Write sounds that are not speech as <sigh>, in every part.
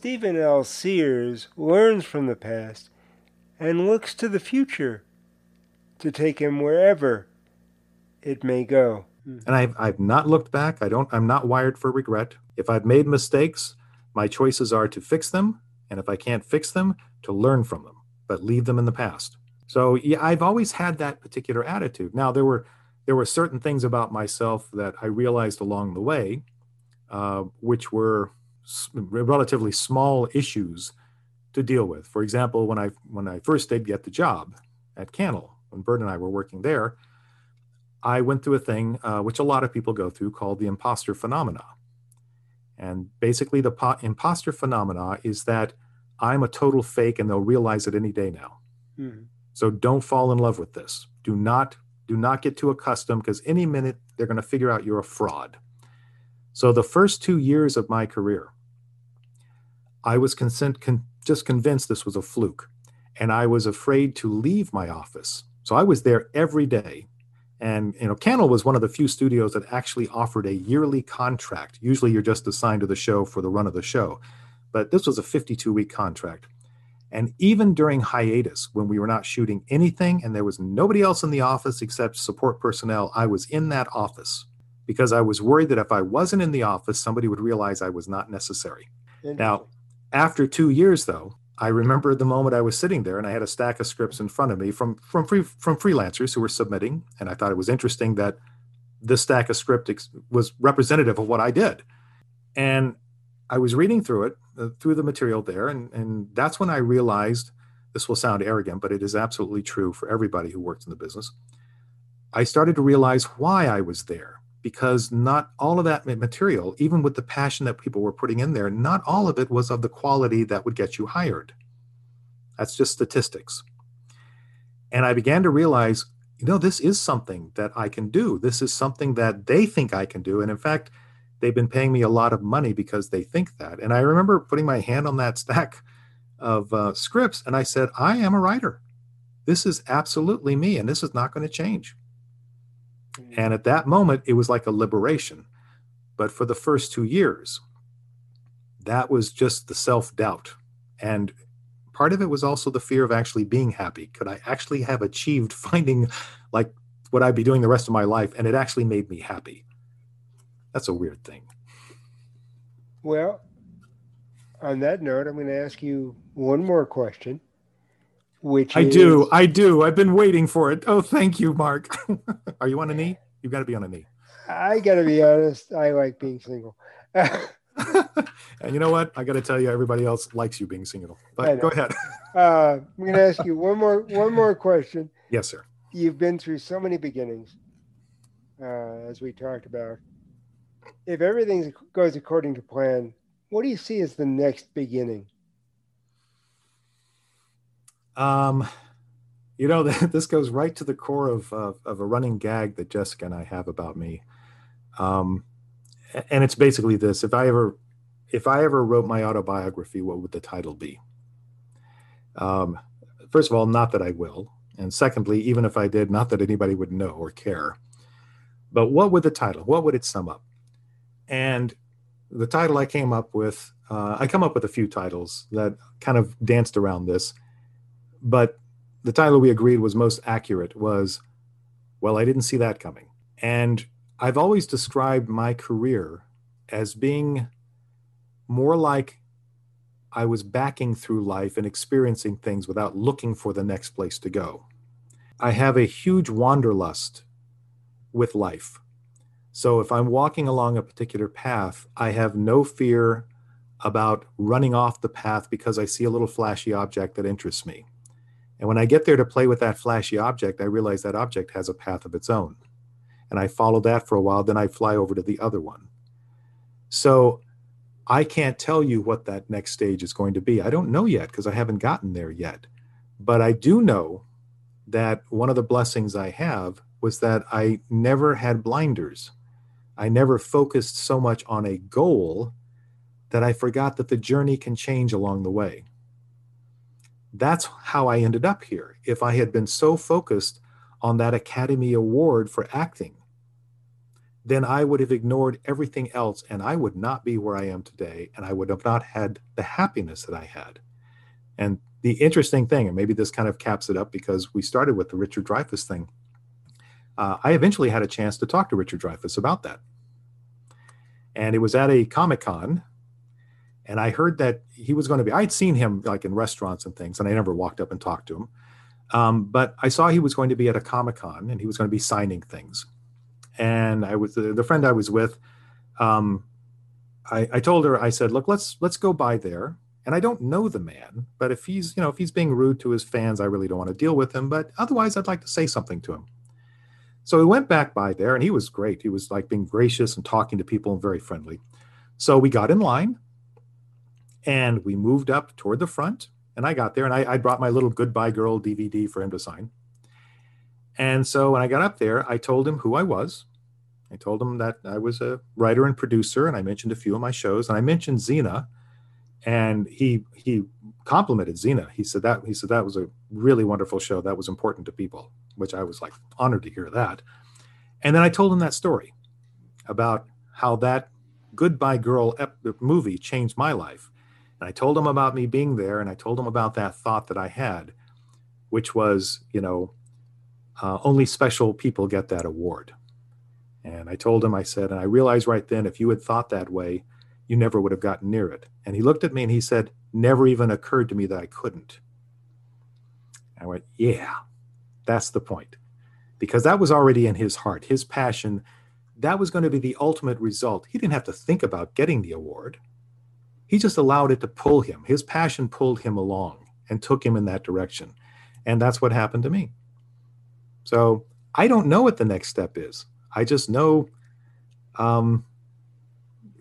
Steven L. Sears learns from the past and looks to the future to take him wherever it may go. And I've, I've not looked back. I don't, I'm not wired for regret. If I've made mistakes, my choices are to fix them. And if I can't fix them, to learn from them, but leave them in the past. So yeah, I've always had that particular attitude. Now there were, there were certain things about myself that I realized along the way, uh, which were relatively small issues to deal with. For example, when I when I first did get the job at Cannell, when Bert and I were working there, I went through a thing uh, which a lot of people go through called the imposter phenomena. And basically, the po- imposter phenomena is that I'm a total fake, and they'll realize it any day now. Mm-hmm. So don't fall in love with this. Do not do not get too accustomed because any minute they're going to figure out you're a fraud. So the first two years of my career, I was consent, con, just convinced this was a fluke, and I was afraid to leave my office. So I was there every day. And you know, Cannell was one of the few studios that actually offered a yearly contract. Usually, you're just assigned to the show for the run of the show, but this was a 52 week contract. And even during hiatus, when we were not shooting anything and there was nobody else in the office except support personnel, I was in that office because I was worried that if I wasn't in the office, somebody would realize I was not necessary. Now, after two years, though, I remember the moment I was sitting there and I had a stack of scripts in front of me from from free, from freelancers who were submitting, and I thought it was interesting that this stack of script ex- was representative of what I did, and I was reading through it uh, through the material there, and and that's when I realized this will sound arrogant, but it is absolutely true for everybody who works in the business. I started to realize why I was there because not all of that material, even with the passion that people were putting in there, not all of it was of the quality that would get you hired. That's just statistics. And I began to realize, you know, this is something that I can do. This is something that they think I can do. And in fact, they've been paying me a lot of money because they think that. And I remember putting my hand on that stack of uh, scripts and I said, I am a writer. This is absolutely me, and this is not going to change. And at that moment, it was like a liberation. But for the first two years, that was just the self doubt. And part of it was also the fear of actually being happy. Could I actually have achieved <laughs> finding like what I'd be doing the rest of my life? And it actually made me happy. That's a weird thing. Well, on that note, I'm going to ask you one more question. Which I is... do, I do. I've been waiting for it. Oh, thank you, Mark. <laughs> Are you on a knee? You've got to be on a knee. I got to be honest. I like being single. <laughs> and you know what? I got to tell you, everybody else likes you being single. But go ahead. <laughs> uh, I'm going to ask you one more one more question. Yes, sir. You've been through so many beginnings, uh, as we talked about. If everything goes according to plan, what do you see as the next beginning? Um, you know, <laughs> this goes right to the core of, of, of, a running gag that Jessica and I have about me. Um, and it's basically this: if I ever, if I ever wrote my autobiography, what would the title be? Um, first of all, not that I will, and secondly, even if I did, not that anybody would know or care. But what would the title? What would it sum up? And the title I came up with, uh, I come up with a few titles that kind of danced around this but the title we agreed was most accurate was well i didn't see that coming. And i've always described my career as being more like i was backing through life and experiencing things without looking for the next place to go. I have a huge wanderlust with life so if i'm walking along a particular path i have no fear about running off the path because i see a little flashy object that interests me and when I get there to play with that flashy object, I realize that object has a path of its own. And I follow that for a while, then I fly over to the other one. So I can't tell you what that next stage is going to be. I don't know yet because I haven't gotten there yet. But I do know that one of the blessings I have was that I never had blinders. I never focused so much on a goal that I forgot that the journey can change along the way. That's how I ended up here. If I had been so focused on that Academy Award for acting, then I would have ignored everything else and I would not be where I am today and I would have not had the happiness that I had. And the interesting thing, and maybe this kind of caps it up because we started with the Richard Dreyfuss thing, uh, I eventually had a chance to talk to Richard Dreyfuss about that. And it was at a Comic Con and I heard that he was going to be. I'd seen him like in restaurants and things, and I never walked up and talked to him. Um, but I saw he was going to be at a Comic Con and he was going to be signing things. And I was the, the friend I was with. Um, I, I told her, I said, "Look, let's let's go by there." And I don't know the man, but if he's you know if he's being rude to his fans, I really don't want to deal with him. But otherwise, I'd like to say something to him. So we went back by there, and he was great. He was like being gracious and talking to people and very friendly. So we got in line and we moved up toward the front. And I got there and I, I brought my little Goodbye Girl DVD for him to sign. And so when I got up there, I told him who I was. I told him that I was a writer and producer, and I mentioned a few of my shows, and I mentioned Xena, and he he complimented Xena. He said that he said that was a really wonderful show. That was important to people, which I was like honored to hear that. And then I told him that story about how that Goodbye Girl ep- movie changed my life. And I told him about me being there, and I told him about that thought that I had, which was, you know, uh, only special people get that award. And I told him, I said, and I realized right then, if you had thought that way, you never would have gotten near it. And he looked at me and he said, never even occurred to me that I couldn't. I went, yeah, that's the point. Because that was already in his heart, his passion. That was going to be the ultimate result. He didn't have to think about getting the award. He just allowed it to pull him. His passion pulled him along and took him in that direction. And that's what happened to me. So I don't know what the next step is. I just know um,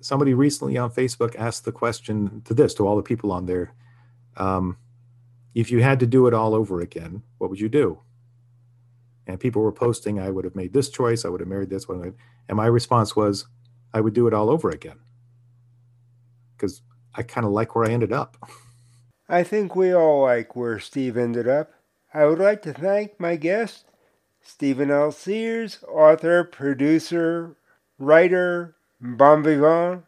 somebody recently on Facebook asked the question to this, to all the people on there um, if you had to do it all over again, what would you do? And people were posting, I would have made this choice, I would have married this one. And my response was, I would do it all over again. Because I kind of like where I ended up. I think we all like where Steve ended up. I would like to thank my guest, Steven L. Sears, author, producer, writer, bon vivant.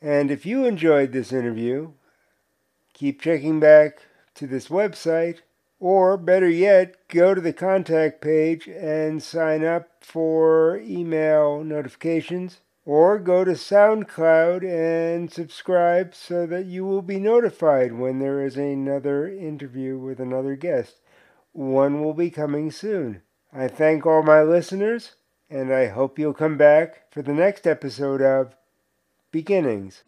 And if you enjoyed this interview, keep checking back to this website, or better yet, go to the contact page and sign up for email notifications or go to SoundCloud and subscribe so that you will be notified when there is another interview with another guest. One will be coming soon. I thank all my listeners, and I hope you'll come back for the next episode of Beginnings.